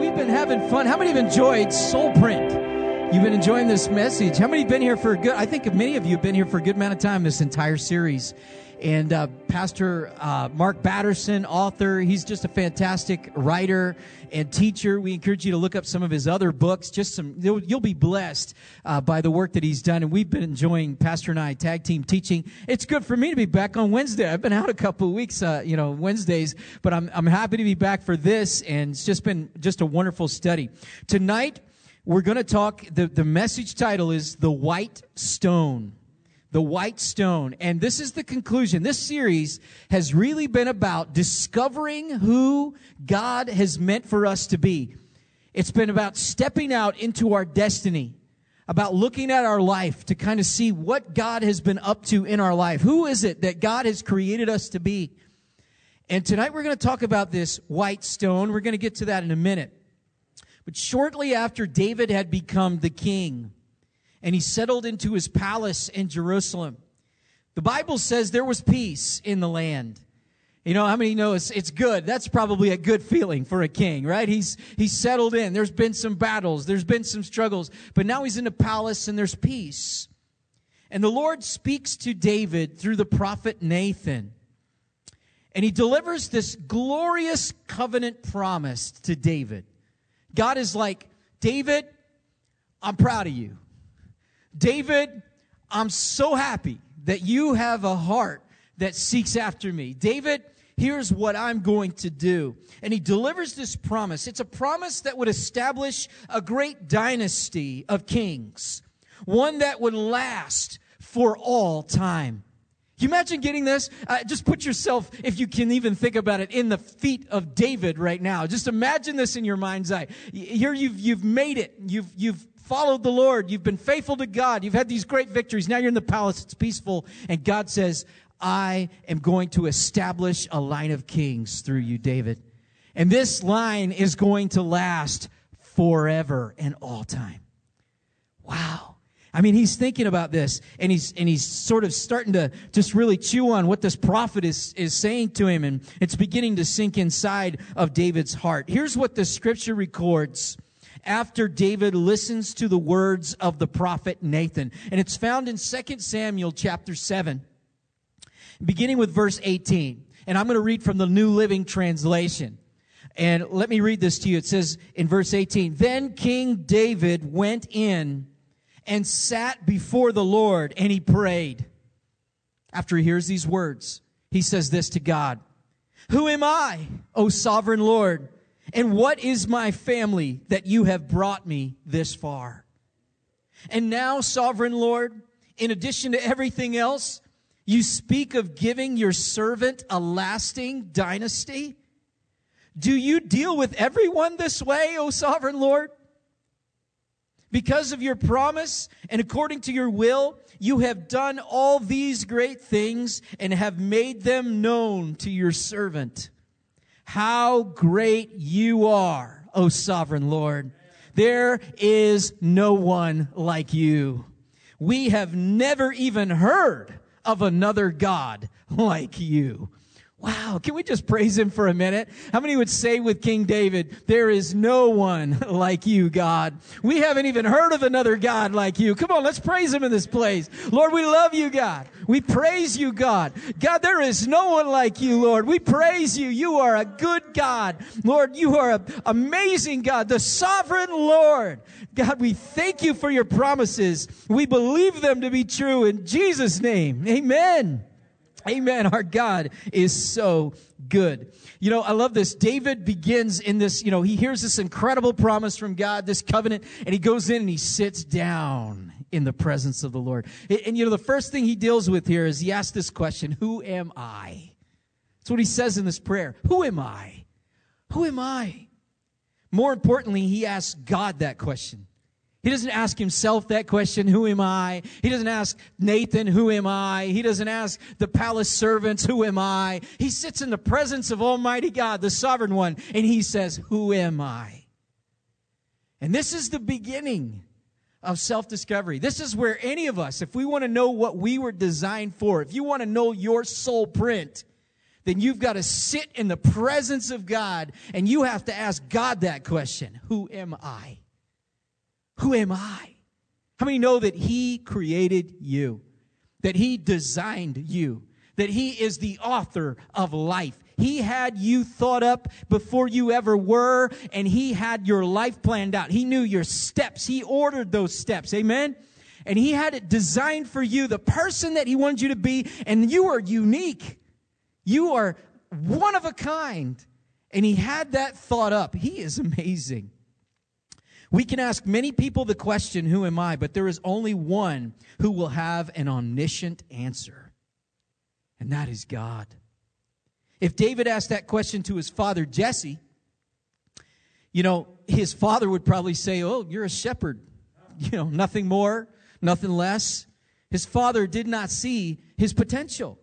we've been having fun. How many have enjoyed SoulPrint? You've been enjoying this message. How many been here for a good? I think many of you have been here for a good amount of time this entire series. And uh, Pastor uh, Mark Batterson, author, he's just a fantastic writer and teacher. We encourage you to look up some of his other books. Just some, you'll, you'll be blessed uh, by the work that he's done. And we've been enjoying Pastor and I tag team teaching. It's good for me to be back on Wednesday. I've been out a couple of weeks, uh, you know, Wednesdays, but I'm I'm happy to be back for this. And it's just been just a wonderful study tonight. We're going to talk. The the message title is the White Stone the white stone. And this is the conclusion. This series has really been about discovering who God has meant for us to be. It's been about stepping out into our destiny, about looking at our life to kind of see what God has been up to in our life. Who is it that God has created us to be? And tonight we're going to talk about this white stone. We're going to get to that in a minute. But shortly after David had become the king, and he settled into his palace in Jerusalem. The Bible says there was peace in the land. You know, how many know it's, it's good? That's probably a good feeling for a king, right? He's, he's settled in. There's been some battles. There's been some struggles, but now he's in a palace and there's peace. And the Lord speaks to David through the prophet Nathan. And he delivers this glorious covenant promise to David. God is like, David, I'm proud of you. David, I'm so happy that you have a heart that seeks after me. David, here's what I'm going to do. And he delivers this promise. It's a promise that would establish a great dynasty of kings, one that would last for all time. You imagine getting this? Uh, just put yourself, if you can even think about it, in the feet of David right now. Just imagine this in your mind's eye. Here you've, you've made it. You've, you've followed the Lord. You've been faithful to God. You've had these great victories. Now you're in the palace. It's peaceful. And God says, I am going to establish a line of kings through you, David. And this line is going to last forever and all time. Wow. I mean, he's thinking about this and he's, and he's sort of starting to just really chew on what this prophet is, is saying to him. And it's beginning to sink inside of David's heart. Here's what the scripture records after David listens to the words of the prophet Nathan. And it's found in 2 Samuel chapter 7, beginning with verse 18. And I'm going to read from the New Living Translation. And let me read this to you. It says in verse 18, Then King David went in and sat before the Lord and he prayed. After he hears these words, he says this to God. Who am I, O sovereign Lord? And what is my family that you have brought me this far? And now, sovereign Lord, in addition to everything else, you speak of giving your servant a lasting dynasty. Do you deal with everyone this way, O sovereign Lord? Because of your promise and according to your will, you have done all these great things and have made them known to your servant. How great you are, O sovereign Lord. There is no one like you. We have never even heard of another God like you. Wow, can we just praise him for a minute? How many would say with King David, there is no one like you, God? We haven't even heard of another God like you. Come on, let's praise him in this place. Lord, we love you, God. We praise you, God. God, there is no one like you, Lord. We praise you. You are a good God. Lord, you are an amazing God, the sovereign Lord. God, we thank you for your promises. We believe them to be true in Jesus' name. Amen. Amen. Our God is so good. You know, I love this. David begins in this, you know, he hears this incredible promise from God, this covenant, and he goes in and he sits down in the presence of the Lord. And, and you know, the first thing he deals with here is he asks this question, who am I? That's what he says in this prayer. Who am I? Who am I? More importantly, he asks God that question. He doesn't ask himself that question, who am I? He doesn't ask Nathan, who am I? He doesn't ask the palace servants, who am I? He sits in the presence of Almighty God, the sovereign one, and he says, who am I? And this is the beginning of self discovery. This is where any of us, if we want to know what we were designed for, if you want to know your soul print, then you've got to sit in the presence of God and you have to ask God that question Who am I? Who am I? How many know that He created you? That He designed you? That He is the author of life? He had you thought up before you ever were, and He had your life planned out. He knew your steps. He ordered those steps. Amen? And He had it designed for you, the person that He wanted you to be, and you are unique. You are one of a kind. And He had that thought up. He is amazing. We can ask many people the question, Who am I? But there is only one who will have an omniscient answer, and that is God. If David asked that question to his father Jesse, you know, his father would probably say, Oh, you're a shepherd. You know, nothing more, nothing less. His father did not see his potential,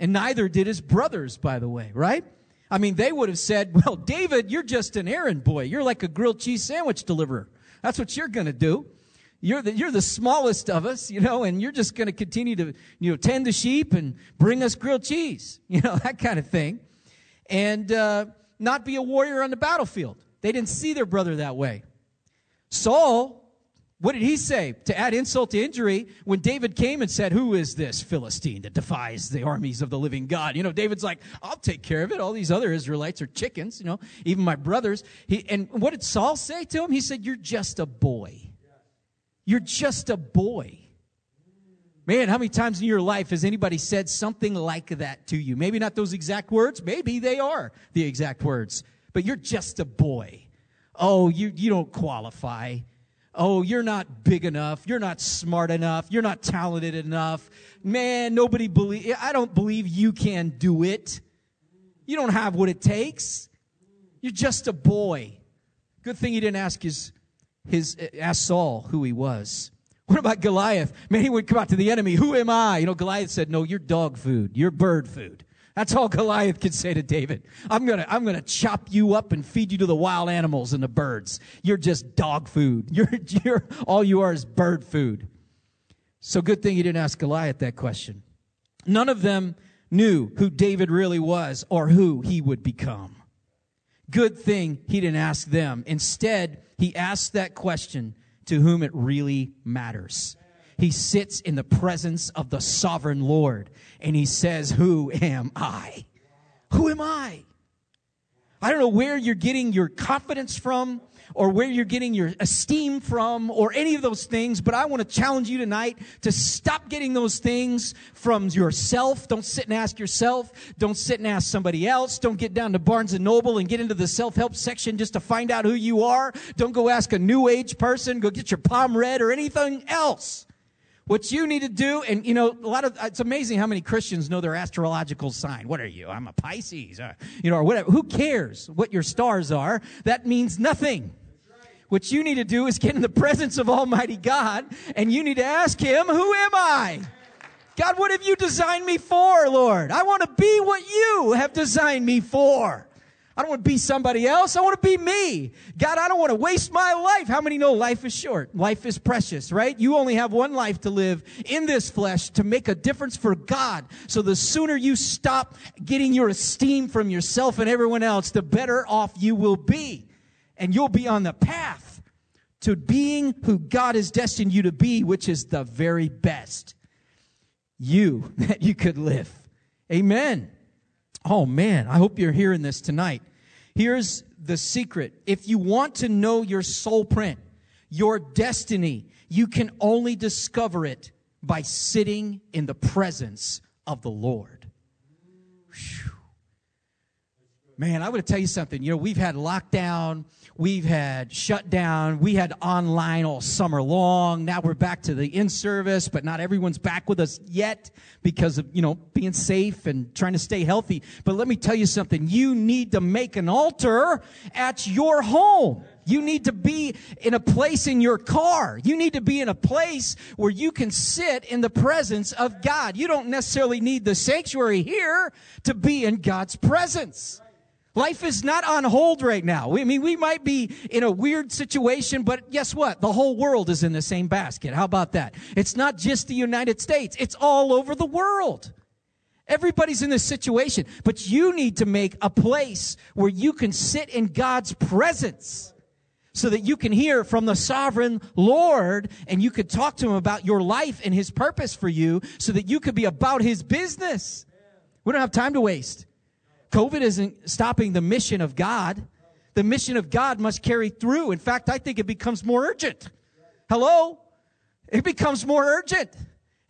and neither did his brothers, by the way, right? I mean, they would have said, Well, David, you're just an errand boy. You're like a grilled cheese sandwich deliverer. That's what you're going to do. You're the, you're the smallest of us, you know, and you're just going to continue to, you know, tend the sheep and bring us grilled cheese, you know, that kind of thing. And uh, not be a warrior on the battlefield. They didn't see their brother that way. Saul what did he say? To add insult to injury, when David came and said, Who is this Philistine that defies the armies of the living God? You know, David's like, I'll take care of it. All these other Israelites are chickens, you know, even my brothers. He, and what did Saul say to him? He said, You're just a boy. You're just a boy. Man, how many times in your life has anybody said something like that to you? Maybe not those exact words, maybe they are the exact words, but you're just a boy. Oh, you, you don't qualify. Oh, you're not big enough. You're not smart enough. You're not talented enough. Man, nobody believe, I don't believe you can do it. You don't have what it takes. You're just a boy. Good thing he didn't ask his, his, uh, ask Saul who he was. What about Goliath? Man, he would come out to the enemy. Who am I? You know, Goliath said, no, you're dog food. You're bird food. That's all Goliath could say to David. I'm gonna, I'm gonna chop you up and feed you to the wild animals and the birds. You're just dog food. You're, you're, all you are is bird food. So good thing you didn't ask Goliath that question. None of them knew who David really was or who he would become. Good thing he didn't ask them. Instead, he asked that question to whom it really matters he sits in the presence of the sovereign Lord and he says, Who am I? Who am I? I don't know where you're getting your confidence from or where you're getting your esteem from or any of those things, but I want to challenge you tonight to stop getting those things from yourself. Don't sit and ask yourself. Don't sit and ask somebody else. Don't get down to Barnes and Noble and get into the self-help section just to find out who you are. Don't go ask a new age person. Go get your palm read or anything else. What you need to do, and you know, a lot of it's amazing how many Christians know their astrological sign. What are you? I'm a Pisces, uh, you know, or whatever. Who cares what your stars are? That means nothing. What you need to do is get in the presence of Almighty God, and you need to ask Him, "Who am I?" God, what have you designed me for, Lord? I want to be what you have designed me for. I don't want to be somebody else. I want to be me. God, I don't want to waste my life. How many know life is short? Life is precious, right? You only have one life to live in this flesh to make a difference for God. So the sooner you stop getting your esteem from yourself and everyone else, the better off you will be. And you'll be on the path to being who God has destined you to be, which is the very best you that you could live. Amen. Oh man, I hope you're hearing this tonight. Here's the secret. If you want to know your soul print, your destiny, you can only discover it by sitting in the presence of the Lord. Whew. Man, I would tell you something. You know, we've had lockdown We've had shutdown. We had online all summer long. Now we're back to the in service, but not everyone's back with us yet because of, you know, being safe and trying to stay healthy. But let me tell you something. You need to make an altar at your home. You need to be in a place in your car. You need to be in a place where you can sit in the presence of God. You don't necessarily need the sanctuary here to be in God's presence. Life is not on hold right now. I mean, we might be in a weird situation, but guess what? The whole world is in the same basket. How about that? It's not just the United States. It's all over the world. Everybody's in this situation, but you need to make a place where you can sit in God's presence so that you can hear from the sovereign Lord and you could talk to him about your life and his purpose for you so that you could be about his business. We don't have time to waste. COVID isn't stopping the mission of God. The mission of God must carry through. In fact, I think it becomes more urgent. Hello? It becomes more urgent.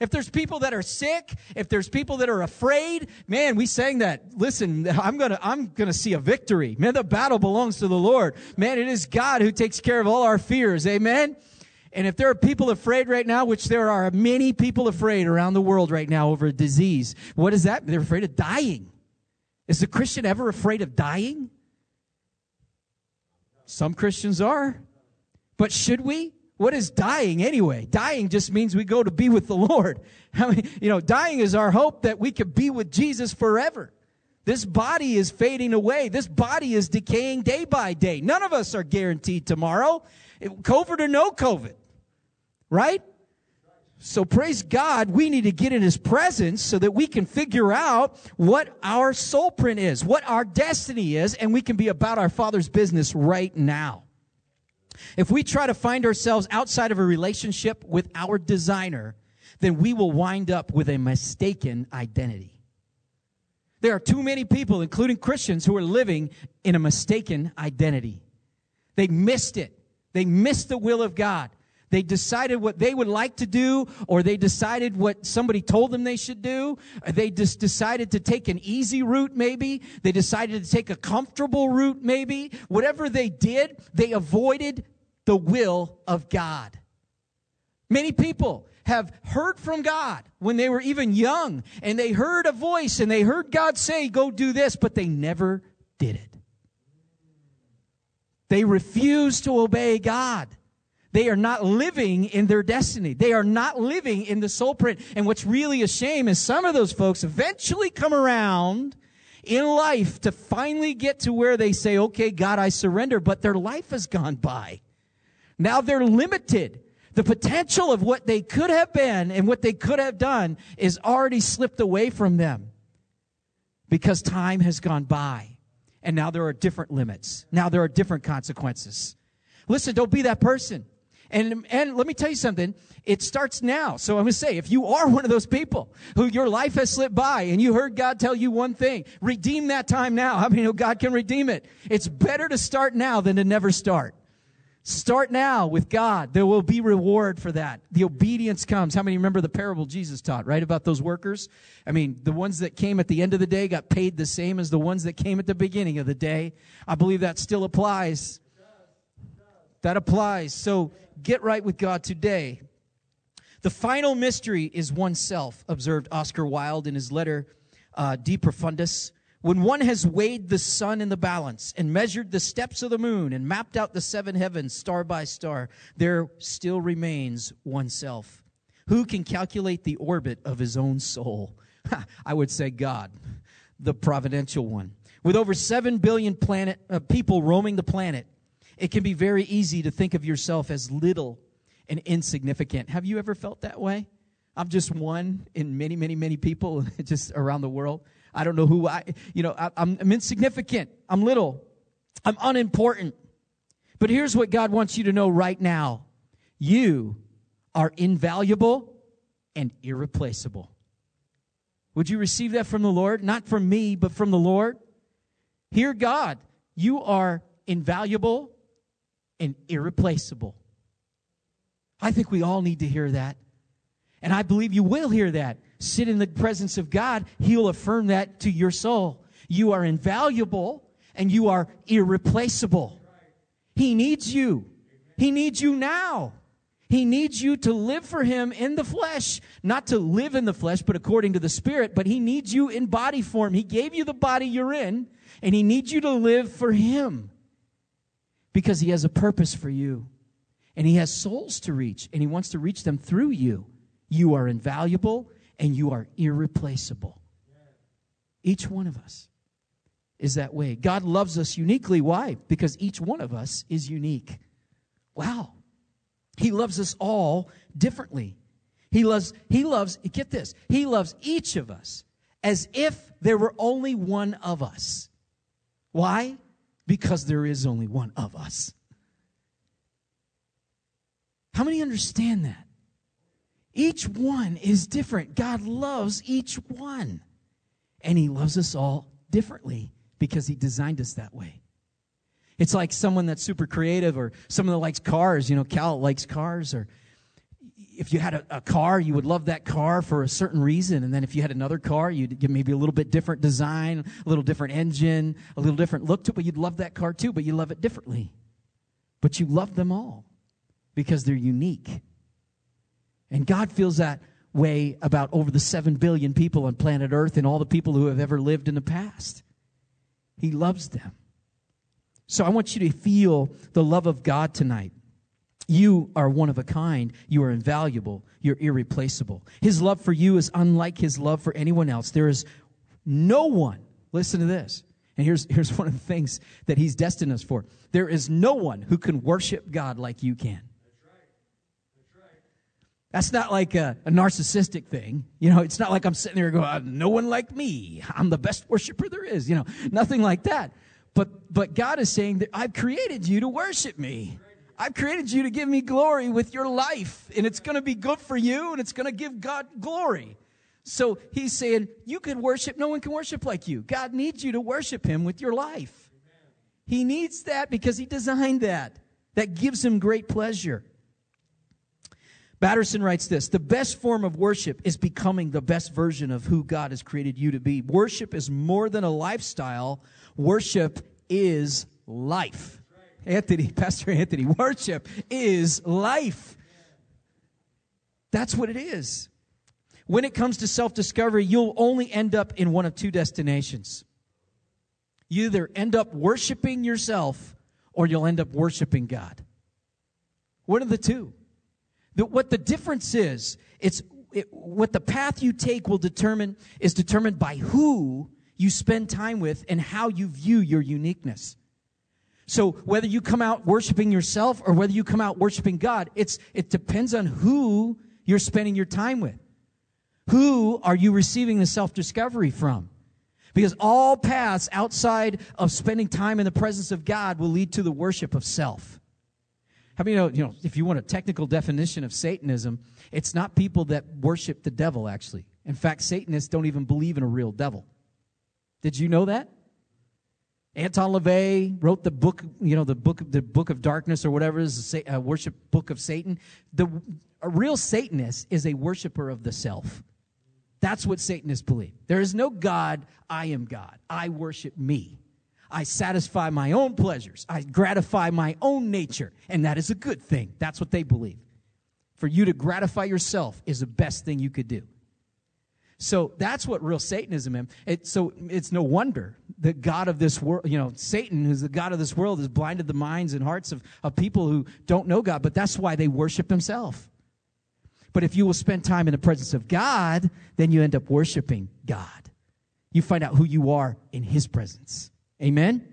If there's people that are sick, if there's people that are afraid, man, we sang that. Listen, I'm gonna, I'm gonna see a victory. Man, the battle belongs to the Lord. Man, it is God who takes care of all our fears. Amen. And if there are people afraid right now, which there are many people afraid around the world right now over disease, what is that? They're afraid of dying. Is the Christian ever afraid of dying? Some Christians are. But should we? What is dying anyway? Dying just means we go to be with the Lord. I mean, you know, dying is our hope that we could be with Jesus forever. This body is fading away. This body is decaying day by day. None of us are guaranteed tomorrow, COVID or no COVID, right? So praise God, we need to get in His presence so that we can figure out what our soul print is, what our destiny is, and we can be about our Father's business right now. If we try to find ourselves outside of a relationship with our designer, then we will wind up with a mistaken identity. There are too many people, including Christians, who are living in a mistaken identity. They missed it. They missed the will of God. They decided what they would like to do, or they decided what somebody told them they should do. They just decided to take an easy route, maybe. They decided to take a comfortable route, maybe. Whatever they did, they avoided the will of God. Many people have heard from God when they were even young and they heard a voice and they heard God say, go do this, but they never did it. They refused to obey God. They are not living in their destiny. They are not living in the soul print. And what's really a shame is some of those folks eventually come around in life to finally get to where they say, okay, God, I surrender, but their life has gone by. Now they're limited. The potential of what they could have been and what they could have done is already slipped away from them because time has gone by. And now there are different limits. Now there are different consequences. Listen, don't be that person. And, and let me tell you something. It starts now. So I'm going to say, if you are one of those people who your life has slipped by and you heard God tell you one thing, redeem that time now. How many know God can redeem it? It's better to start now than to never start. Start now with God. There will be reward for that. The obedience comes. How many remember the parable Jesus taught, right? About those workers? I mean, the ones that came at the end of the day got paid the same as the ones that came at the beginning of the day. I believe that still applies. That applies. So get right with God today. The final mystery is oneself, observed Oscar Wilde in his letter, uh, De Profundis. When one has weighed the sun in the balance and measured the steps of the moon and mapped out the seven heavens star by star, there still remains oneself. Who can calculate the orbit of his own soul? I would say God, the providential one. With over 7 billion planet, uh, people roaming the planet, it can be very easy to think of yourself as little and insignificant. Have you ever felt that way? I'm just one in many, many, many people just around the world. I don't know who I, you know, I, I'm insignificant. I'm little. I'm unimportant. But here's what God wants you to know right now. You are invaluable and irreplaceable. Would you receive that from the Lord? Not from me, but from the Lord. Hear God. You are invaluable and irreplaceable. I think we all need to hear that. And I believe you will hear that sit in the presence of God, He'll affirm that to your soul. You are invaluable and you are irreplaceable. He needs you. He needs you now. He needs you to live for Him in the flesh. Not to live in the flesh, but according to the Spirit, but He needs you in body form. He gave you the body you're in, and He needs you to live for Him because He has a purpose for you. And He has souls to reach, and He wants to reach them through you. You are invaluable and you are irreplaceable. Each one of us is that way. God loves us uniquely. Why? Because each one of us is unique. Wow. He loves us all differently. He loves, he loves, get this, he loves each of us as if there were only one of us. Why? Because there is only one of us. How many understand that? Each one is different. God loves each one. And He loves us all differently because He designed us that way. It's like someone that's super creative or someone that likes cars. You know, Cal likes cars. Or if you had a, a, car, you would love that car for a certain reason. And then if you had another car, you'd give maybe a little bit different design, a little different engine, a little different look to it, but you'd love that car too, but you love it differently. But you love them all because they're unique. And God feels that way about over the 7 billion people on planet Earth and all the people who have ever lived in the past. He loves them. So I want you to feel the love of God tonight. You are one of a kind. You are invaluable. You're irreplaceable. His love for you is unlike his love for anyone else. There is no one, listen to this. And here's, here's one of the things that he's destined us for. There is no one who can worship God like you can. That's not like a, a, narcissistic thing. You know, it's not like I'm sitting there going, uh, no one like me. I'm the best worshiper there is. You know, nothing like that. But, but God is saying that I've created you to worship me. I've created you to give me glory with your life. And it's going to be good for you and it's going to give God glory. So he's saying, you can worship. No one can worship like you. God needs you to worship him with your life. He needs that because he designed that. That gives him great pleasure. Batterson writes this The best form of worship is becoming the best version of who God has created you to be. Worship is more than a lifestyle, worship is life. Anthony, Pastor Anthony, worship is life. That's what it is. When it comes to self discovery, you'll only end up in one of two destinations. You either end up worshiping yourself or you'll end up worshiping God. One of the two. The, what the difference is, it's it, what the path you take will determine is determined by who you spend time with and how you view your uniqueness. So whether you come out worshiping yourself or whether you come out worshiping God, it's it depends on who you're spending your time with. Who are you receiving the self-discovery from? Because all paths outside of spending time in the presence of God will lead to the worship of self. How many know, you know, if you want a technical definition of Satanism, it's not people that worship the devil, actually. In fact, Satanists don't even believe in a real devil. Did you know that? Anton LaVey wrote the book, you know, the book, the book of darkness or whatever is a uh, worship book of Satan. The a real Satanist is a worshiper of the self. That's what Satanists believe. There is no God. I am God. I worship me. I satisfy my own pleasures. I gratify my own nature. And that is a good thing. That's what they believe. For you to gratify yourself is the best thing you could do. So that's what real Satanism is. It, so it's no wonder the God of this world, you know, Satan, who's the God of this world, has blinded the minds and hearts of, of people who don't know God. But that's why they worship himself. But if you will spend time in the presence of God, then you end up worshiping God. You find out who you are in his presence. Amen?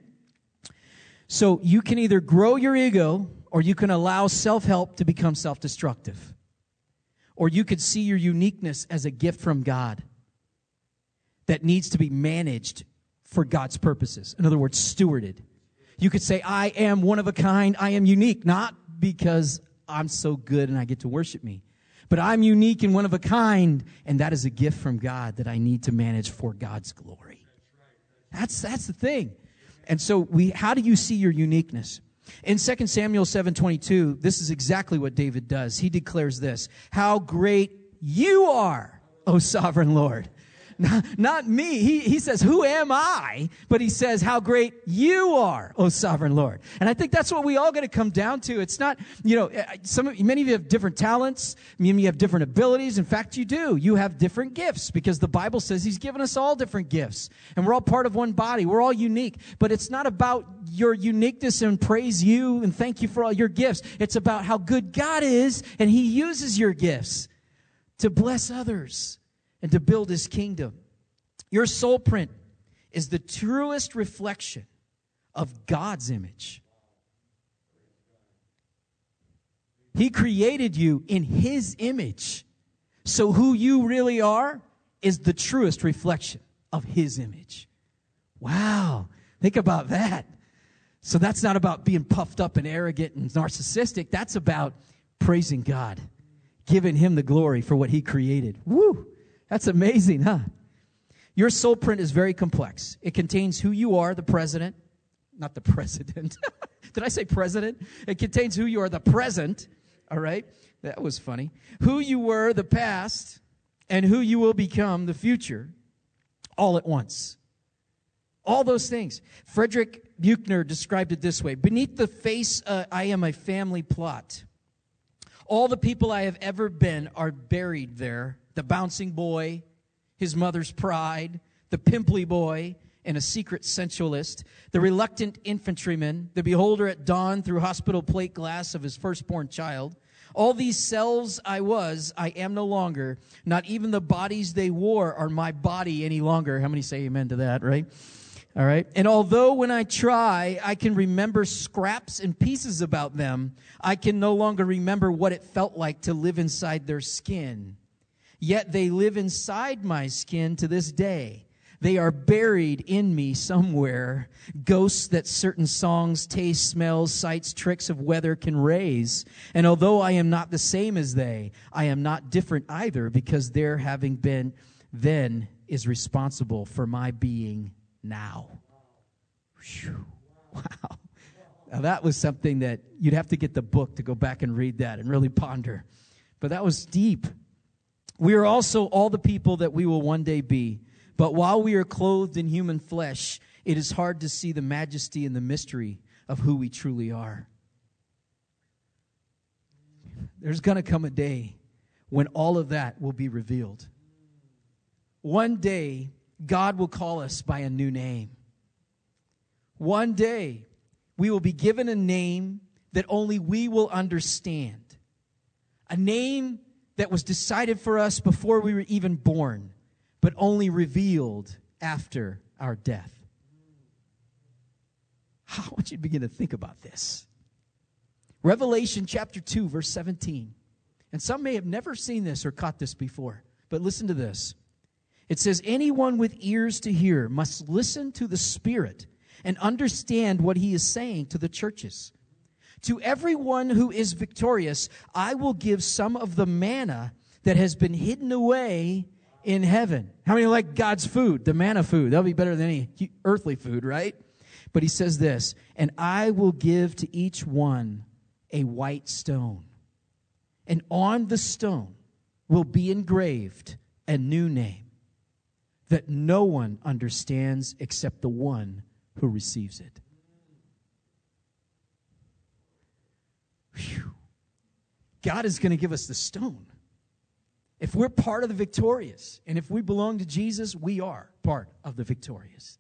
So you can either grow your ego or you can allow self help to become self destructive. Or you could see your uniqueness as a gift from God that needs to be managed for God's purposes. In other words, stewarded. You could say, I am one of a kind, I am unique, not because I'm so good and I get to worship me, but I'm unique and one of a kind, and that is a gift from God that I need to manage for God's glory. That's, that's the thing. And so we, how do you see your uniqueness? In 2 Samuel 7:22, this is exactly what David does. He declares this, "How great you are, O sovereign Lord." Not, not me. He, he says, Who am I? But he says, How great you are, O sovereign Lord. And I think that's what we all got to come down to. It's not, you know, eh, some of, many of you have different talents. Many of you have different abilities. In fact, you do. You have different gifts because the Bible says he's given us all different gifts. And we're all part of one body. We're all unique. But it's not about your uniqueness and praise you and thank you for all your gifts. It's about how good God is and he uses your gifts to bless others and to build his kingdom. Your soul print is the truest reflection of God's image. He created you in his image. So who you really are is the truest reflection of his image. Wow. Think about that. So that's not about being puffed up and arrogant and narcissistic. That's about praising God, giving him the glory for what he created. Woo! That's amazing, huh? Your soul print is very complex. It contains who you are, the president, not the president. Did I say president? It contains who you are, the present. All right? That was funny. Who you were, the past, and who you will become, the future, all at once. All those things. Frederick Buechner described it this way Beneath the face, uh, I am a family plot. All the people I have ever been are buried there the bouncing boy, his mother's pride, the pimply boy, and a secret sensualist, the reluctant infantryman, the beholder at dawn through hospital plate glass of his firstborn child. All these selves I was, I am no longer. Not even the bodies they wore are my body any longer. How many say amen to that, right? All right. And although when I try, I can remember scraps and pieces about them, I can no longer remember what it felt like to live inside their skin. Yet they live inside my skin to this day. They are buried in me somewhere. Ghosts that certain songs, tastes, smells, sights, tricks of weather can raise. And although I am not the same as they, I am not different either because their having been then is responsible for my being now. Whew. Wow. Now that was something that you'd have to get the book to go back and read that and really ponder. But that was deep. We are also all the people that we will one day be. But while we are clothed in human flesh, it is hard to see the majesty and the mystery of who we truly are. There's going to come a day when all of that will be revealed. One day, God will call us by a new name. One day, we will be given a name that only we will understand. A name that was decided for us before we were even born, but only revealed after our death. I want you to begin to think about this. Revelation chapter 2, verse 17. And some may have never seen this or caught this before, but listen to this. It says, Anyone with ears to hear must listen to the Spirit and understand what he is saying to the churches. To everyone who is victorious, I will give some of the manna that has been hidden away in heaven. How many like God's food, the manna food? That'll be better than any earthly food, right? But he says this, and I will give to each one a white stone. And on the stone will be engraved a new name that no one understands except the one who receives it. Whew. God is going to give us the stone. If we're part of the victorious, and if we belong to Jesus, we are part of the victorious.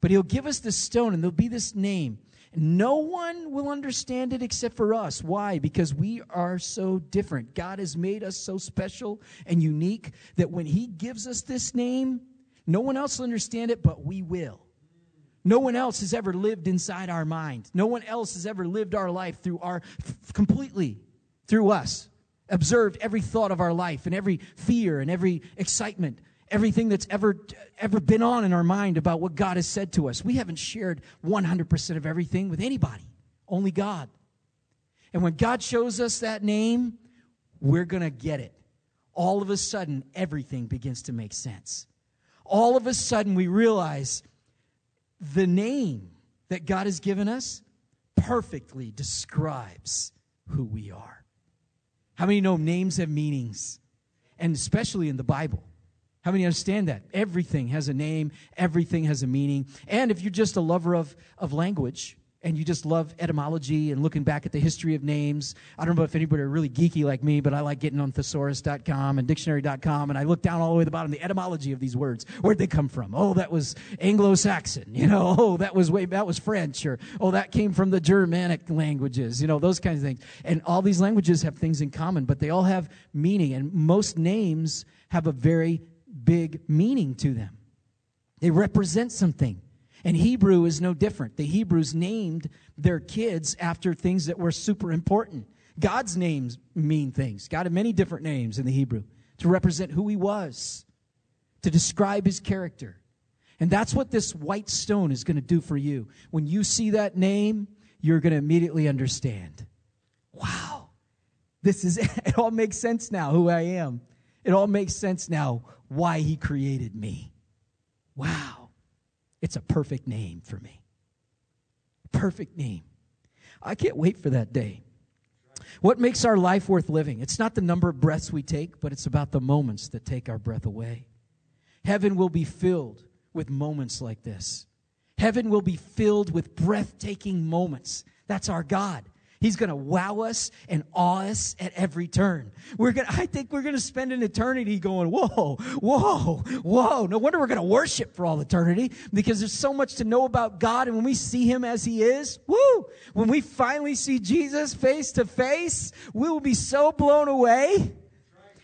But He'll give us the stone, and there'll be this name. No one will understand it except for us. Why? Because we are so different. God has made us so special and unique that when He gives us this name, no one else will understand it, but we will. No one else has ever lived inside our mind. No one else has ever lived our life through our completely through us. Observed every thought of our life and every fear and every excitement everything that's ever ever been on in our mind about what God has said to us. We haven't shared 100% of everything with anybody, only God. And when God shows us that name, we're going to get it. All of a sudden, everything begins to make sense. All of a sudden, we realize the name that God has given us perfectly describes who we are. How many know names have meanings? And especially in the Bible. How many understand that? Everything has a name, everything has a meaning. And if you're just a lover of, of language and you just love etymology and looking back at the history of names, I don't know if anybody are really geeky like me, but I like getting on thesaurus.com and dictionary.com and I look down all the way to the bottom, the etymology of these words. Where'd they come from? Oh, that was Anglo-Saxon, you know, oh, that was way, that was French, or oh, that came from the Germanic languages, you know, those kinds of things. And all these languages have things in common, but they all have meaning. And most names have a very big meaning to them. They represent something. And Hebrew is no different. The Hebrews named their kids after things that were super important. God's names mean things. God had many different names in the Hebrew to represent who he was, to describe his character. And that's what this white stone is going to do for you. When you see that name, you're going to immediately understand. Wow. This is it all makes sense now who I am. It all makes sense now why he created me. Wow. It's a perfect name for me. Perfect name. I can't wait for that day. What makes our life worth living? It's not the number of breaths we take, but it's about the moments that take our breath away. Heaven will be filled with moments like this. Heaven will be filled with breathtaking moments. That's our God. He's going to wow us and awe us at every turn. We're going I think we're going to spend an eternity going, whoa, whoa, whoa. No wonder we're going to worship for all eternity because there's so much to know about God. And when we see him as he is, woo, when we finally see Jesus face to face, we will be so blown away.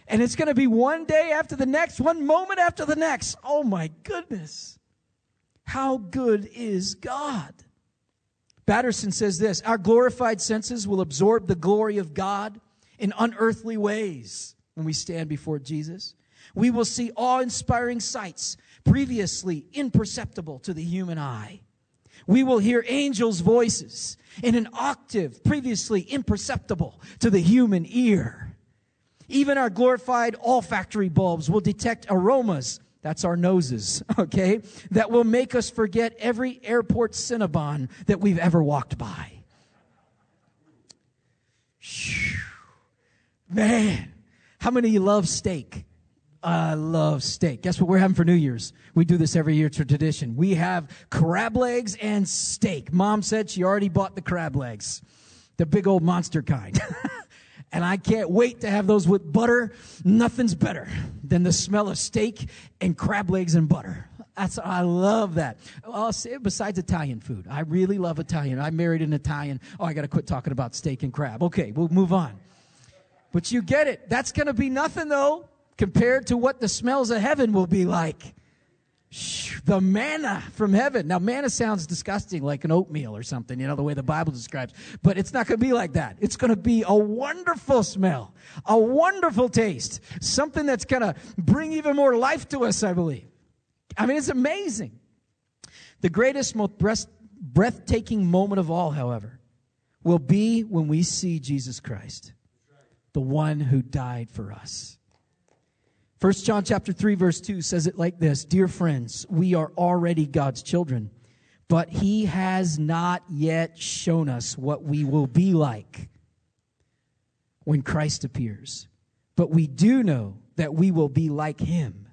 And it's going to be one day after the next, one moment after the next. Oh my goodness. How good is God? Batterson says this Our glorified senses will absorb the glory of God in unearthly ways when we stand before Jesus. We will see awe inspiring sights previously imperceptible to the human eye. We will hear angels' voices in an octave previously imperceptible to the human ear. Even our glorified olfactory bulbs will detect aromas that's our noses, okay? That will make us forget every airport Cinnabon that we've ever walked by. Man, how many of you love steak? I love steak. Guess what we're having for New Year's? We do this every year. It's a tradition. We have crab legs and steak. Mom said she already bought the crab legs, the big old monster kind. and I can't wait to have those with butter. Nothing's better than the smell of steak and crab legs and butter. That's I love that. Besides Italian food, I really love Italian. I married an Italian. Oh, I got to quit talking about steak and crab. Okay, we'll move on. But you get it. That's going to be nothing though compared to what the smells of heaven will be like the manna from heaven. Now, manna sounds disgusting, like an oatmeal or something, you know, the way the Bible describes. But it's not going to be like that. It's going to be a wonderful smell, a wonderful taste, something that's going to bring even more life to us, I believe. I mean, it's amazing. The greatest, most breathtaking moment of all, however, will be when we see Jesus Christ, the one who died for us. First John chapter 3 verse 2 says it like this, Dear friends, we are already God's children, but he has not yet shown us what we will be like when Christ appears. But we do know that we will be like him,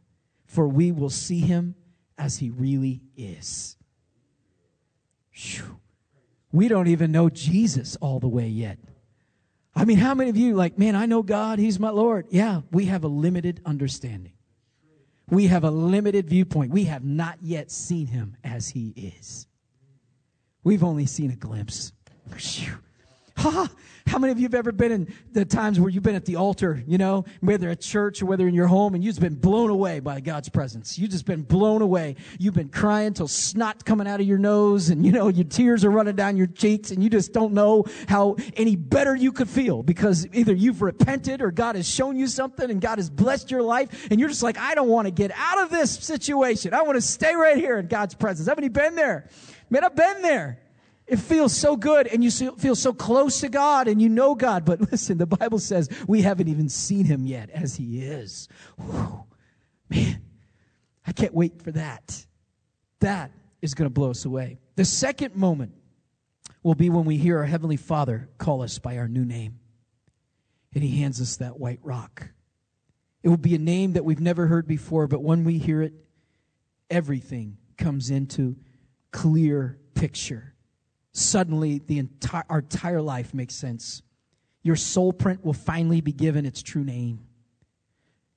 for we will see him as he really is. Whew. We don't even know Jesus all the way yet. I mean, how many of you, like, man, I know God, He's my Lord? Yeah, we have a limited understanding. We have a limited viewpoint. We have not yet seen Him as He is. We've only seen a glimpse. Ha! How many of you have ever been in the times where you've been at the altar, you know, whether at church or whether in your home, and you've been blown away by God's presence? You've just been blown away. You've been crying till snot coming out of your nose, and you know, your tears are running down your cheeks, and you just don't know how any better you could feel because either you've repented or God has shown you something and God has blessed your life, and you're just like, I don't want to get out of this situation. I want to stay right here in God's presence. Haven't you been there? Man, I've been there. It feels so good and you feel so close to God and you know God. But listen, the Bible says we haven't even seen him yet as he is. Whew. Man, I can't wait for that. That is going to blow us away. The second moment will be when we hear our Heavenly Father call us by our new name. And he hands us that white rock. It will be a name that we've never heard before, but when we hear it, everything comes into clear picture suddenly the entire, our entire life makes sense. Your soul print will finally be given its true name.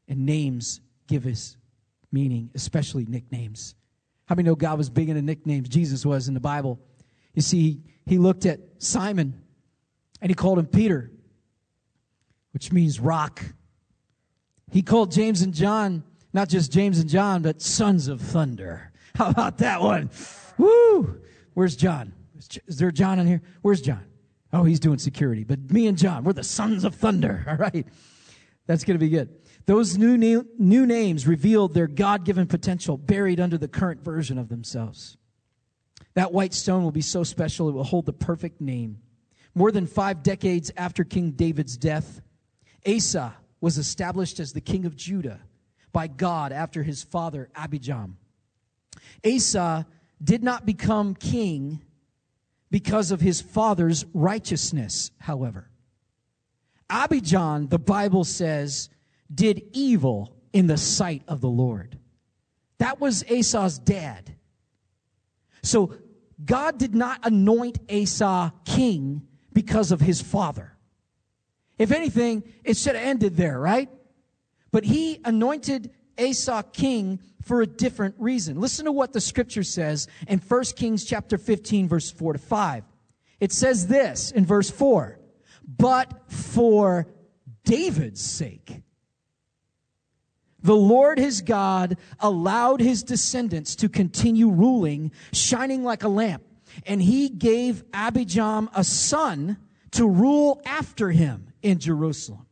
And names give us meaning, especially nicknames. How many know God was big into nicknames? Jesus was in the Bible. You see, he looked at Simon and he called him Peter, which means rock. He called James and John, not just James and John, but sons of thunder. How about that one? Woo! Where's John? Is there John in here? Where's John? Oh, he's doing security. But me and John, we're the sons of thunder. All right. That's going to be good. Those new, new, names revealed their God given potential buried under the current version of themselves. That white stone will be so special, it will hold the perfect name. More than five decades after King David's death, Asa was established as the king of Judah by God after his father Abijam. Asa did not become king because of his father's righteousness, however. Abijam, the Bible says, did evil in the sight of the Lord. That was Asa's dad. So God did not anoint Asa king because of his father. If anything, it should have ended there, right? But he anointed Asa king for a different reason. Listen to what the scripture says in 1 Kings chapter 15 verse 4 to 5. It says this in verse 4, but for David's sake, the Lord his God allowed his descendants to continue ruling, shining like a lamp. And he gave Abijam a son to rule after him in Jerusalem.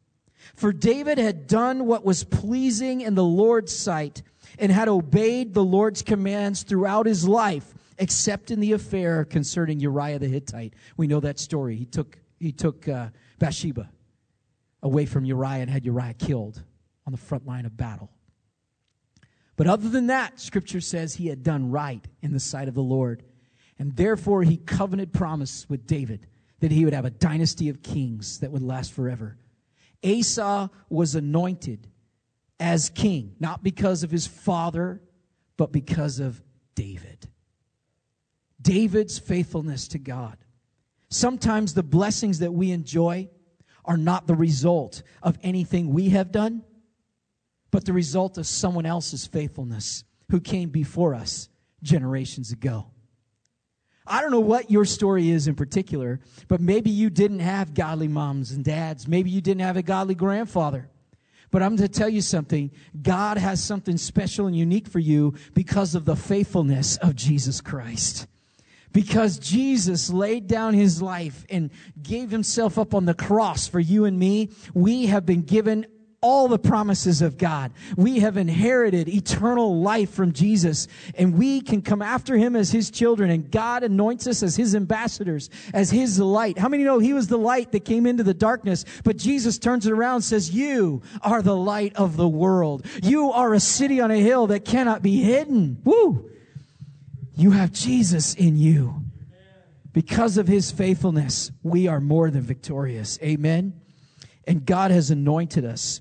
For David had done what was pleasing in the Lord's sight and had obeyed the Lord's commands throughout his life, except in the affair concerning Uriah the Hittite. We know that story. He took, he took uh, Bathsheba away from Uriah and had Uriah killed on the front line of battle. But other than that, scripture says he had done right in the sight of the Lord. And therefore he covenanted promise with David that he would have a dynasty of kings that would last forever. Asa was anointed as king, not because of his father, but because of David. David's faithfulness to God. Sometimes the blessings that we enjoy are not the result of anything we have done, but the result of someone else's faithfulness who came before us generations ago. I don't know what your story is in particular, but maybe you didn't have godly moms and dads. Maybe you didn't have a godly grandfather. But I'm going to tell you something. God has something special and unique for you because of the faithfulness of Jesus Christ. Because Jesus laid down his life and gave himself up on the cross for you and me, we have been given all the promises of God. We have inherited eternal life from Jesus and we can come after him as his children and God anoints us as his ambassadors, as his light. How many know he was the light that came into the darkness, but Jesus turns it around and says, you are the light of the world. You are a city on a hill that cannot be hidden. Woo! You have Jesus in you. Because of his faithfulness, we are more than victorious. Amen. And God has anointed us.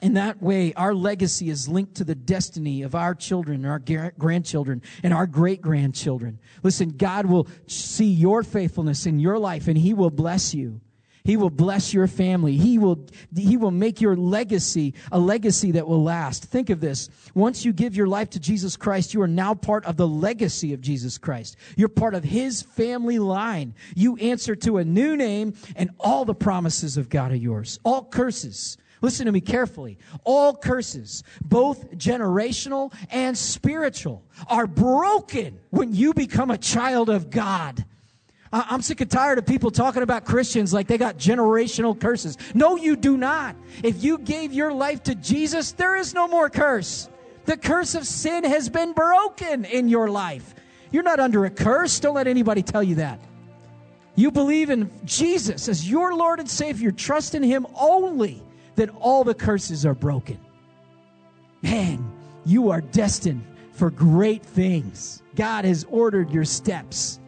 In that way, our legacy is linked to the destiny of our children, our grandchildren, and our great grandchildren. Listen, God will see your faithfulness in your life and He will bless you. He will bless your family. He will, he will make your legacy a legacy that will last. Think of this. Once you give your life to Jesus Christ, you are now part of the legacy of Jesus Christ. You're part of His family line. You answer to a new name and all the promises of God are yours. All curses Listen to me carefully. All curses, both generational and spiritual, are broken when you become a child of God. I'm sick and tired of people talking about Christians like they got generational curses. No, you do not. If you gave your life to Jesus, there is no more curse. The curse of sin has been broken in your life. You're not under a curse. Don't let anybody tell you that. You believe in Jesus as your Lord and Savior, trust in Him only that all the curses are broken. Man, you are destined for great things. God has ordered your steps.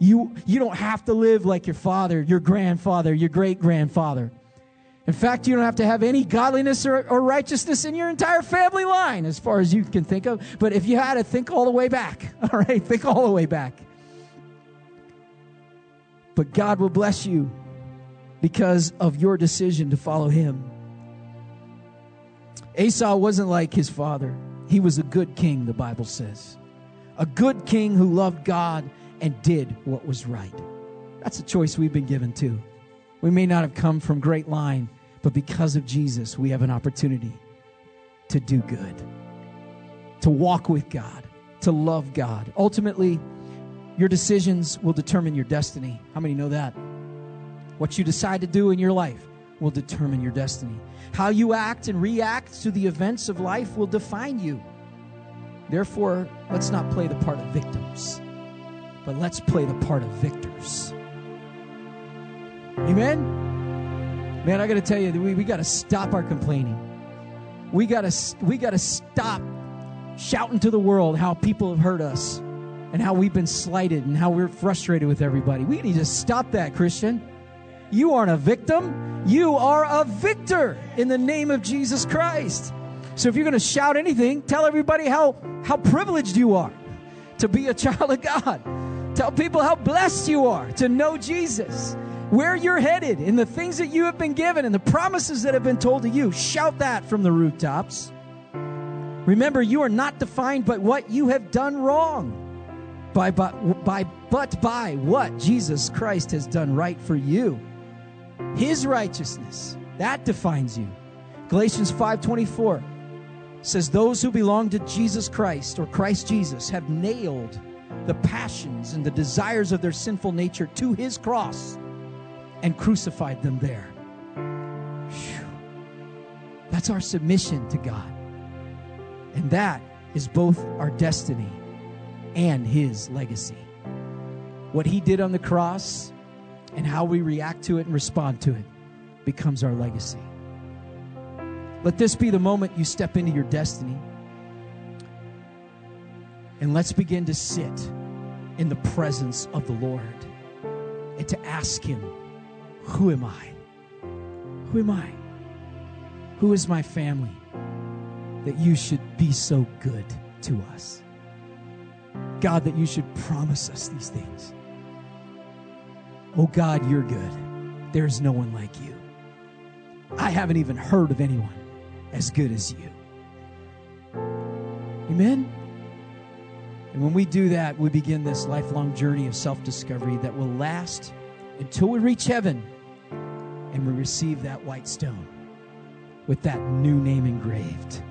You, you don't have to live like your father, your grandfather, your great grandfather. In fact, you don't have to have any godliness or, or, righteousness in your entire family line, as far as you can think of. But if you had to think all the way back, all right, think all the way back. But God will bless you because of your decision to follow Him. Asa wasn't like his father. He was a good king, the Bible says. A good king who loved God and did what was right. That's a choice we've been given too. We may not have come from great line, but because of Jesus, we have an opportunity to do good, to walk with God, to love God. Ultimately, your decisions will determine your destiny. How many know that? What you decide to do in your life will determine your destiny. How you act and react to the events of life will define you. Therefore, let's not play the part of victims, but let's play the part of victors. Amen? Man, I got to tell you, we, we got to stop our complaining. We got to we got to stop shouting to the world how people have hurt us and how we've been slighted and how we're frustrated with everybody. We need to stop that, Christian. You aren't a victim. You are a victor in the name of Jesus Christ. So if you're going to shout anything, tell everybody how, how privileged you are to be a child of God. Tell people how blessed you are to know Jesus, where you're headed, and the things that you have been given, and the promises that have been told to you. Shout that from the rooftops. Remember, you are not defined by what you have done wrong, by, by, by, but by what Jesus Christ has done right for you. His righteousness, that defines you. Galatians 5:24 says those who belong to Jesus Christ or Christ Jesus have nailed the passions and the desires of their sinful nature to his cross and crucified them there. Whew. That's our submission to God. And that is both our destiny and his legacy. What he did on the cross and how we react to it and respond to it becomes our legacy. Let this be the moment you step into your destiny. And let's begin to sit in the presence of the Lord and to ask Him, Who am I? Who am I? Who is my family that you should be so good to us? God, that you should promise us these things. Oh God, you're good. There's no one like you. I haven't even heard of anyone as good as you. Amen? And when we do that, we begin this lifelong journey of self discovery that will last until we reach heaven and we receive that white stone with that new name engraved.